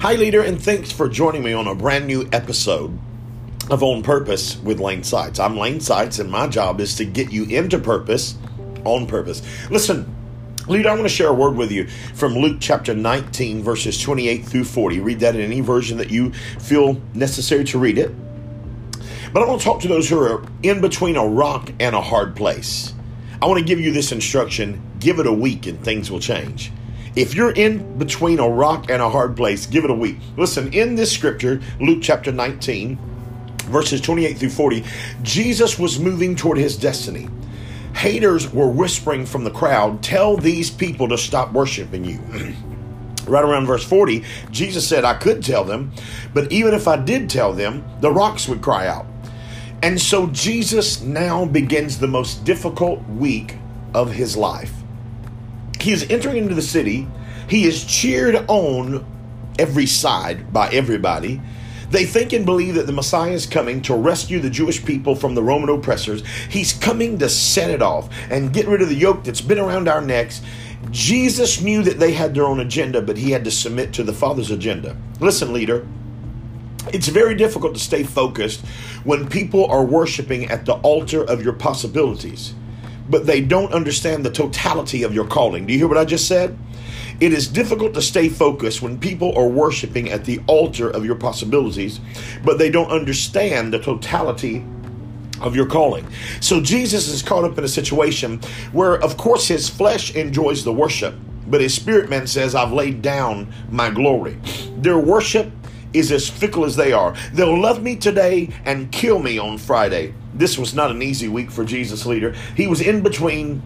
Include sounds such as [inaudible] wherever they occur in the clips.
Hi, leader, and thanks for joining me on a brand new episode of On Purpose with Lane Sites. I'm Lane Sites, and my job is to get you into purpose on purpose. Listen, leader, I want to share a word with you from Luke chapter 19, verses 28 through 40. Read that in any version that you feel necessary to read it. But I want to talk to those who are in between a rock and a hard place. I want to give you this instruction give it a week and things will change. If you're in between a rock and a hard place, give it a week. Listen, in this scripture, Luke chapter 19, verses 28 through 40, Jesus was moving toward his destiny. Haters were whispering from the crowd, Tell these people to stop worshiping you. [clears throat] right around verse 40, Jesus said, I could tell them, but even if I did tell them, the rocks would cry out. And so Jesus now begins the most difficult week of his life. He is entering into the city. He is cheered on every side by everybody. They think and believe that the Messiah is coming to rescue the Jewish people from the Roman oppressors. He's coming to set it off and get rid of the yoke that's been around our necks. Jesus knew that they had their own agenda, but he had to submit to the Father's agenda. Listen, leader, it's very difficult to stay focused when people are worshiping at the altar of your possibilities but they don't understand the totality of your calling. Do you hear what I just said? It is difficult to stay focused when people are worshiping at the altar of your possibilities, but they don't understand the totality of your calling. So Jesus is caught up in a situation where, of course, his flesh enjoys the worship, but his spirit man says, I've laid down my glory. Their worship is as fickle as they are. They'll love me today and kill me on Friday. This was not an easy week for Jesus leader. He was in between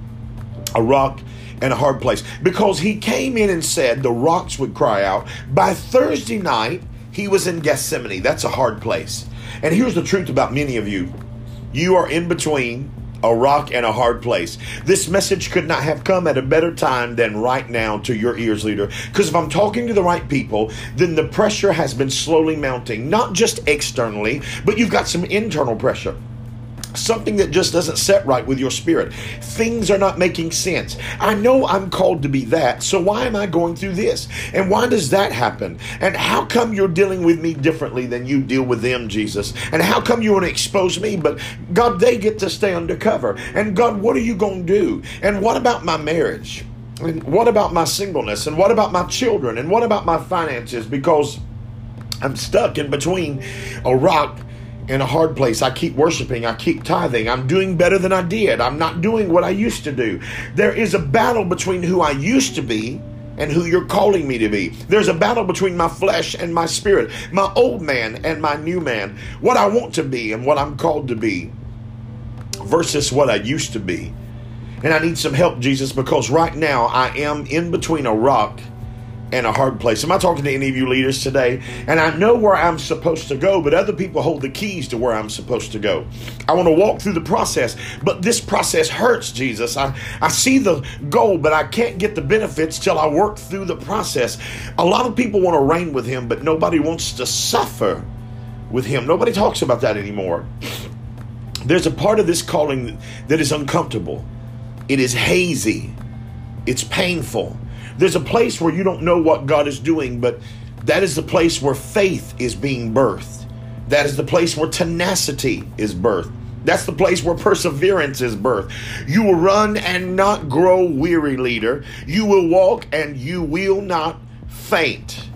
a rock and a hard place because he came in and said the rocks would cry out. By Thursday night, he was in Gethsemane. That's a hard place. And here's the truth about many of you you are in between a rock and a hard place. This message could not have come at a better time than right now to your ears, leader. Because if I'm talking to the right people, then the pressure has been slowly mounting, not just externally, but you've got some internal pressure something that just doesn't set right with your spirit. Things are not making sense. I know I'm called to be that, so why am I going through this? And why does that happen? And how come you're dealing with me differently than you deal with them, Jesus? And how come you want to expose me, but God, they get to stay undercover? And God, what are you going to do? And what about my marriage? And what about my singleness? And what about my children? And what about my finances? Because I'm stuck in between a rock in a hard place. I keep worshiping. I keep tithing. I'm doing better than I did. I'm not doing what I used to do. There is a battle between who I used to be and who you're calling me to be. There's a battle between my flesh and my spirit, my old man and my new man, what I want to be and what I'm called to be versus what I used to be. And I need some help, Jesus, because right now I am in between a rock and a hard place. Am I talking to any of you leaders today? And I know where I'm supposed to go, but other people hold the keys to where I'm supposed to go. I want to walk through the process, but this process hurts, Jesus. I, I see the goal, but I can't get the benefits till I work through the process. A lot of people want to reign with Him, but nobody wants to suffer with Him. Nobody talks about that anymore. There's a part of this calling that is uncomfortable, it is hazy, it's painful. There's a place where you don't know what God is doing, but that is the place where faith is being birthed. That is the place where tenacity is birthed. That's the place where perseverance is birthed. You will run and not grow weary, leader. You will walk and you will not faint.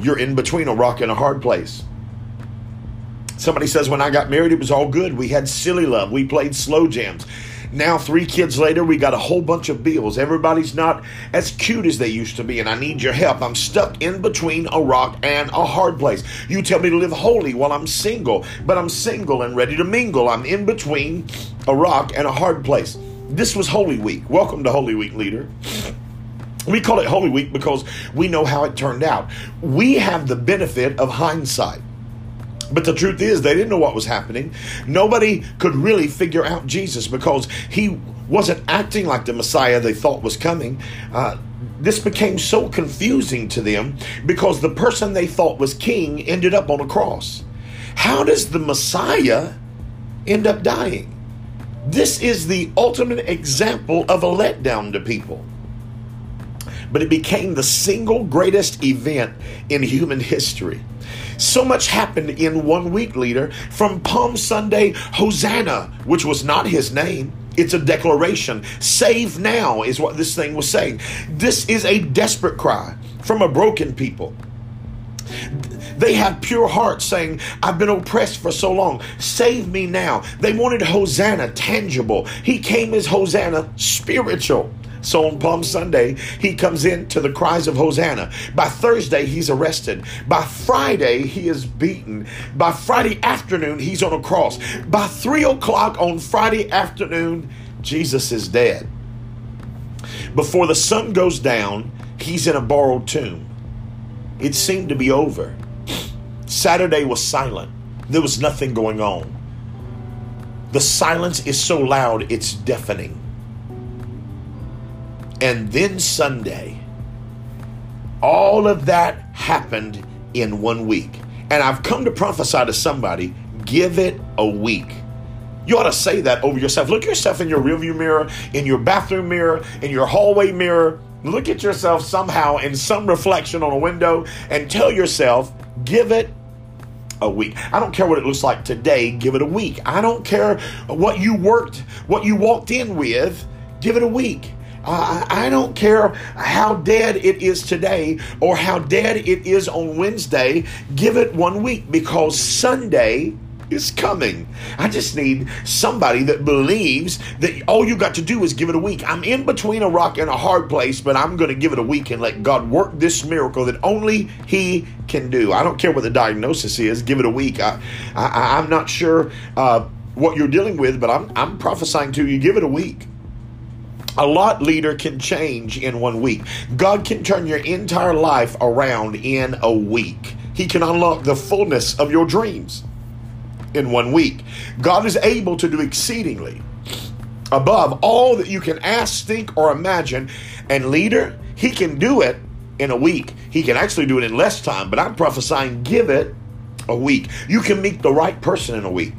You're in between a rock and a hard place. Somebody says, when I got married, it was all good. We had silly love. We played slow jams. Now, three kids later, we got a whole bunch of bills. Everybody's not as cute as they used to be, and I need your help. I'm stuck in between a rock and a hard place. You tell me to live holy while I'm single, but I'm single and ready to mingle. I'm in between a rock and a hard place. This was Holy Week. Welcome to Holy Week, leader. We call it Holy Week because we know how it turned out. We have the benefit of hindsight. But the truth is, they didn't know what was happening. Nobody could really figure out Jesus because he wasn't acting like the Messiah they thought was coming. Uh, this became so confusing to them because the person they thought was king ended up on a cross. How does the Messiah end up dying? This is the ultimate example of a letdown to people. But it became the single greatest event in human history. So much happened in one week, leader. From Palm Sunday, Hosanna, which was not his name. It's a declaration. Save now is what this thing was saying. This is a desperate cry from a broken people. They have pure hearts saying, I've been oppressed for so long. Save me now. They wanted Hosanna tangible. He came as Hosanna spiritual. So on Palm Sunday, he comes in to the cries of Hosanna. By Thursday, he's arrested. By Friday, he is beaten. By Friday afternoon, he's on a cross. By three o'clock on Friday afternoon, Jesus is dead. Before the sun goes down, he's in a borrowed tomb. It seemed to be over. Saturday was silent. There was nothing going on. The silence is so loud, it's deafening. And then Sunday, all of that happened in one week. And I've come to prophesy to somebody give it a week. You ought to say that over yourself. Look yourself in your rearview mirror, in your bathroom mirror, in your hallway mirror. Look at yourself somehow in some reflection on a window and tell yourself, give it a week. I don't care what it looks like today, give it a week. I don't care what you worked, what you walked in with, give it a week. Uh, I don't care how dead it is today or how dead it is on Wednesday. Give it one week because Sunday is coming. I just need somebody that believes that all you got to do is give it a week. I'm in between a rock and a hard place, but I'm going to give it a week and let God work this miracle that only He can do. I don't care what the diagnosis is. Give it a week. I, I am not sure uh, what you're dealing with, but I'm I'm prophesying to you. Give it a week. A lot leader can change in one week. God can turn your entire life around in a week. He can unlock the fullness of your dreams in one week. God is able to do exceedingly above all that you can ask, think, or imagine. And leader, He can do it in a week. He can actually do it in less time, but I'm prophesying give it a week. You can meet the right person in a week.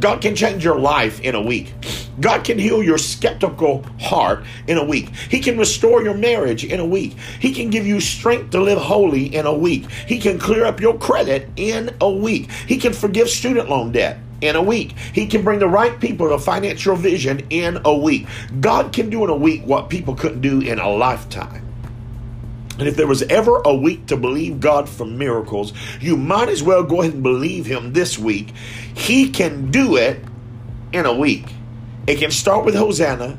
God can change your life in a week. God can heal your skeptical heart in a week. He can restore your marriage in a week. He can give you strength to live holy in a week. He can clear up your credit in a week. He can forgive student loan debt in a week. He can bring the right people to financial vision in a week. God can do in a week what people couldn't do in a lifetime. And if there was ever a week to believe God for miracles, you might as well go ahead and believe Him this week. He can do it in a week. It can start with Hosanna,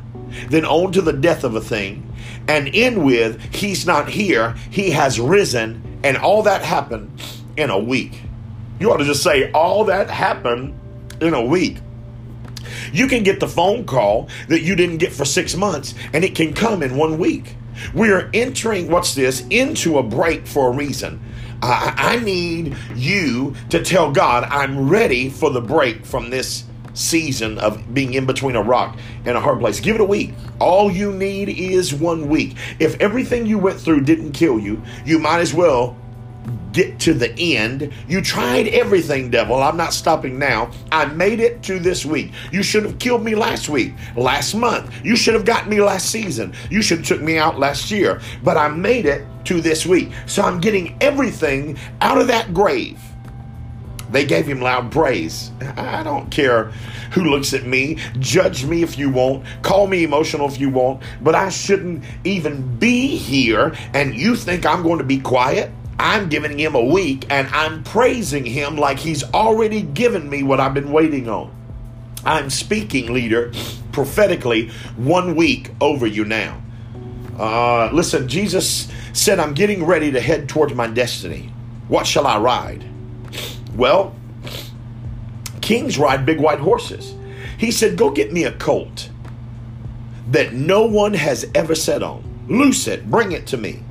then on to the death of a thing, and end with He's not here, He has risen, and all that happened in a week. You ought to just say, All that happened in a week. You can get the phone call that you didn't get for six months, and it can come in one week. We are entering, what's this, into a break for a reason. I, I need you to tell God, I'm ready for the break from this season of being in between a rock and a hard place. Give it a week. All you need is one week. If everything you went through didn't kill you, you might as well get to the end. You tried everything, devil. I'm not stopping now. I made it to this week. You should have killed me last week, last month. You should have got me last season. You should have took me out last year. But I made it to this week. So I'm getting everything out of that grave. They gave him loud praise. I don't care who looks at me. Judge me if you want. Call me emotional if you want. But I shouldn't even be here. And you think I'm going to be quiet? I'm giving him a week and I'm praising him like he's already given me what I've been waiting on. I'm speaking, leader, prophetically one week over you now. Uh, listen, Jesus said, I'm getting ready to head towards my destiny. What shall I ride? Well, kings ride big white horses. He said, Go get me a colt that no one has ever sat on. Loose it, bring it to me.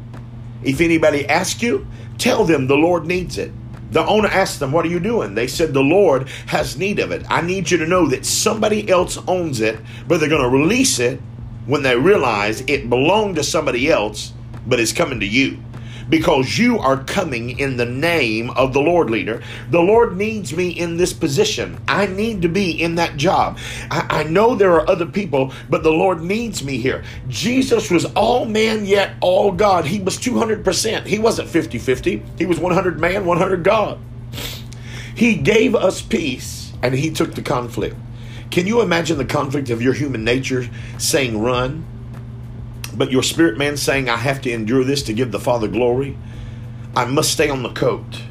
If anybody asks you, tell them the Lord needs it. The owner asked them, What are you doing? They said, The Lord has need of it. I need you to know that somebody else owns it, but they're going to release it when they realize it belonged to somebody else, but it's coming to you. Because you are coming in the name of the Lord, leader. The Lord needs me in this position. I need to be in that job. I, I know there are other people, but the Lord needs me here. Jesus was all man, yet all God. He was 200%. He wasn't 50 50, he was 100 man, 100 God. He gave us peace and he took the conflict. Can you imagine the conflict of your human nature saying run, but your spirit man saying, I have to endure this to give the Father glory? I must stay on the coat.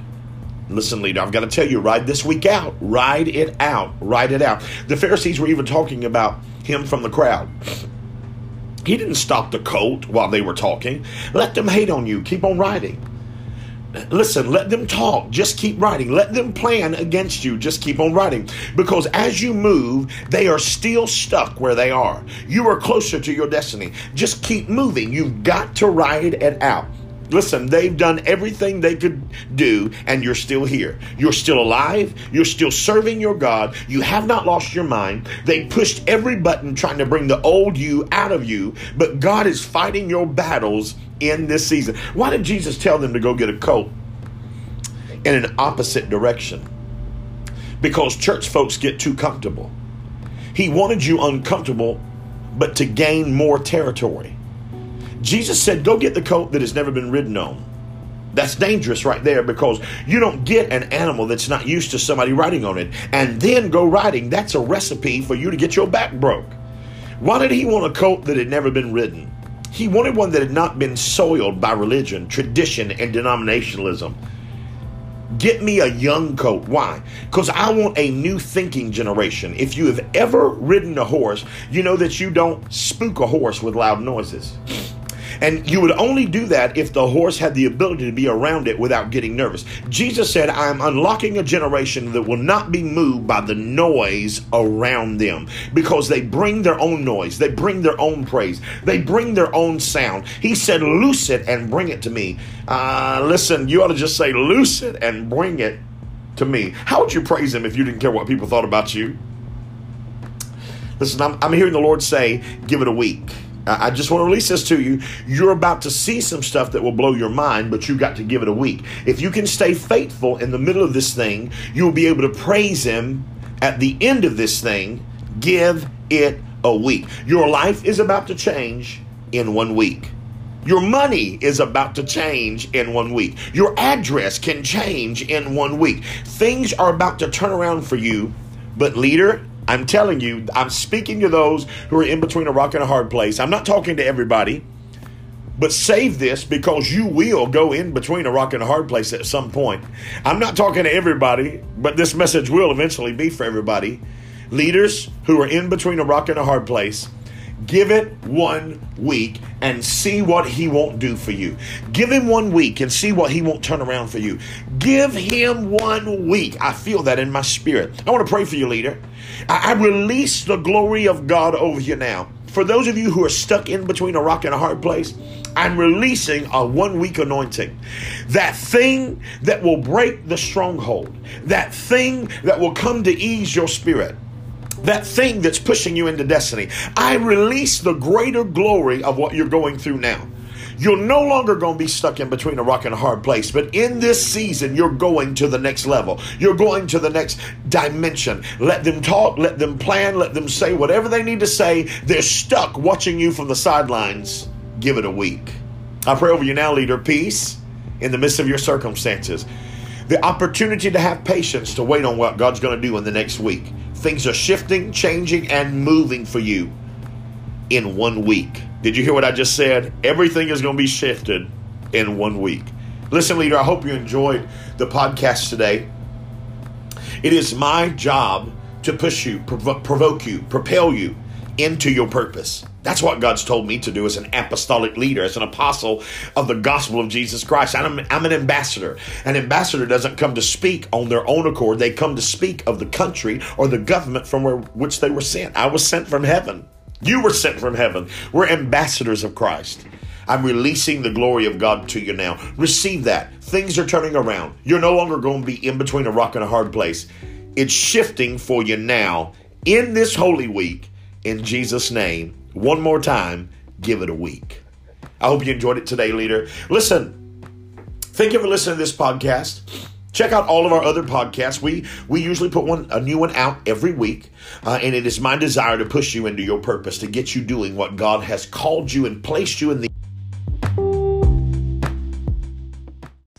Listen, leader, I've got to tell you, ride this week out. Ride it out. Ride it out. The Pharisees were even talking about him from the crowd. He didn't stop the colt while they were talking. Let them hate on you. Keep on riding. Listen, let them talk. Just keep writing. Let them plan against you. Just keep on writing. Because as you move, they are still stuck where they are. You are closer to your destiny. Just keep moving. You've got to ride it out. Listen, they've done everything they could do, and you're still here. You're still alive. You're still serving your God. You have not lost your mind. They pushed every button trying to bring the old you out of you, but God is fighting your battles in this season. Why did Jesus tell them to go get a coat in an opposite direction? Because church folks get too comfortable. He wanted you uncomfortable, but to gain more territory. Jesus said, Go get the coat that has never been ridden on. That's dangerous right there because you don't get an animal that's not used to somebody riding on it and then go riding. That's a recipe for you to get your back broke. Why did he want a coat that had never been ridden? He wanted one that had not been soiled by religion, tradition, and denominationalism. Get me a young coat. Why? Because I want a new thinking generation. If you have ever ridden a horse, you know that you don't spook a horse with loud noises. And you would only do that if the horse had the ability to be around it without getting nervous. Jesus said, I am unlocking a generation that will not be moved by the noise around them because they bring their own noise, they bring their own praise, they bring their own sound. He said, Loose it and bring it to me. Uh, listen, you ought to just say, Loose it and bring it to me. How would you praise him if you didn't care what people thought about you? Listen, I'm, I'm hearing the Lord say, Give it a week. I just want to release this to you. You're about to see some stuff that will blow your mind, but you've got to give it a week. If you can stay faithful in the middle of this thing, you'll be able to praise Him at the end of this thing. Give it a week. Your life is about to change in one week. Your money is about to change in one week. Your address can change in one week. Things are about to turn around for you. But, leader, I'm telling you, I'm speaking to those who are in between a rock and a hard place. I'm not talking to everybody, but save this because you will go in between a rock and a hard place at some point. I'm not talking to everybody, but this message will eventually be for everybody. Leaders who are in between a rock and a hard place, give it one week and see what he won't do for you. Give him one week and see what he won't turn around for you. Give him one week. I feel that in my spirit. I want to pray for you, leader. I, I release the glory of God over you now. For those of you who are stuck in between a rock and a hard place, I'm releasing a one week anointing. That thing that will break the stronghold, that thing that will come to ease your spirit that thing that's pushing you into destiny. I release the greater glory of what you're going through now. You're no longer going to be stuck in between a rock and a hard place, but in this season, you're going to the next level. You're going to the next dimension. Let them talk, let them plan, let them say whatever they need to say. They're stuck watching you from the sidelines. Give it a week. I pray over you now, leader, peace in the midst of your circumstances. The opportunity to have patience to wait on what God's going to do in the next week. Things are shifting, changing, and moving for you in one week. Did you hear what I just said? Everything is going to be shifted in one week. Listen, leader, I hope you enjoyed the podcast today. It is my job to push you, provo- provoke you, propel you into your purpose. That's what God's told me to do as an apostolic leader, as an apostle of the gospel of Jesus Christ. I'm, I'm, an ambassador. An ambassador doesn't come to speak on their own accord, they come to speak of the country or the government from where, which they were sent. I was sent from heaven. You were sent from heaven. We're ambassadors of Christ. I'm releasing the glory of God to you now. Receive that. Things are turning around. You're no longer going to be in between a rock and a hard place. It's shifting for you now in this holy week. In Jesus' name, one more time, give it a week. I hope you enjoyed it today, leader. Listen, Thank you for listening to this podcast. Check out all of our other podcasts. We we usually put one a new one out every week, uh, and it is my desire to push you into your purpose, to get you doing what God has called you and placed you in the.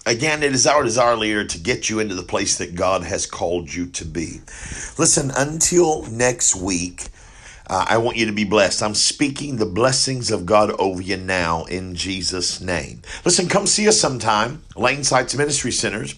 Again, it is our desire, leader, to get you into the place that God has called you to be. Listen, until next week, uh, I want you to be blessed. I'm speaking the blessings of God over you now in Jesus' name. Listen, come see us sometime. Lane Sites Ministry Centers,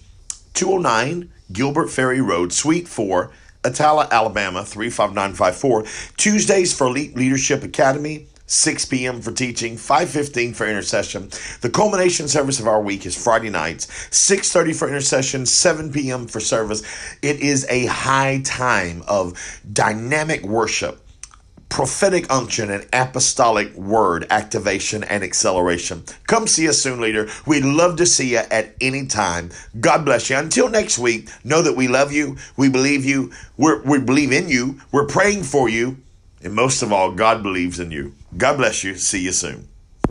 209 Gilbert Ferry Road, Suite 4, Attalla, Alabama, 35954. Tuesdays for Elite Leadership Academy. 6 p.m. for teaching, 5:15 for intercession. The culmination service of our week is Friday nights, 6:30 for intercession, 7 p.m. for service. It is a high time of dynamic worship prophetic unction and apostolic word activation and acceleration. Come see us soon, leader. We'd love to see you at any time. God bless you. Until next week, know that we love you, we believe you, we're, we believe in you, we're praying for you, and most of all, God believes in you. God bless you. See you soon.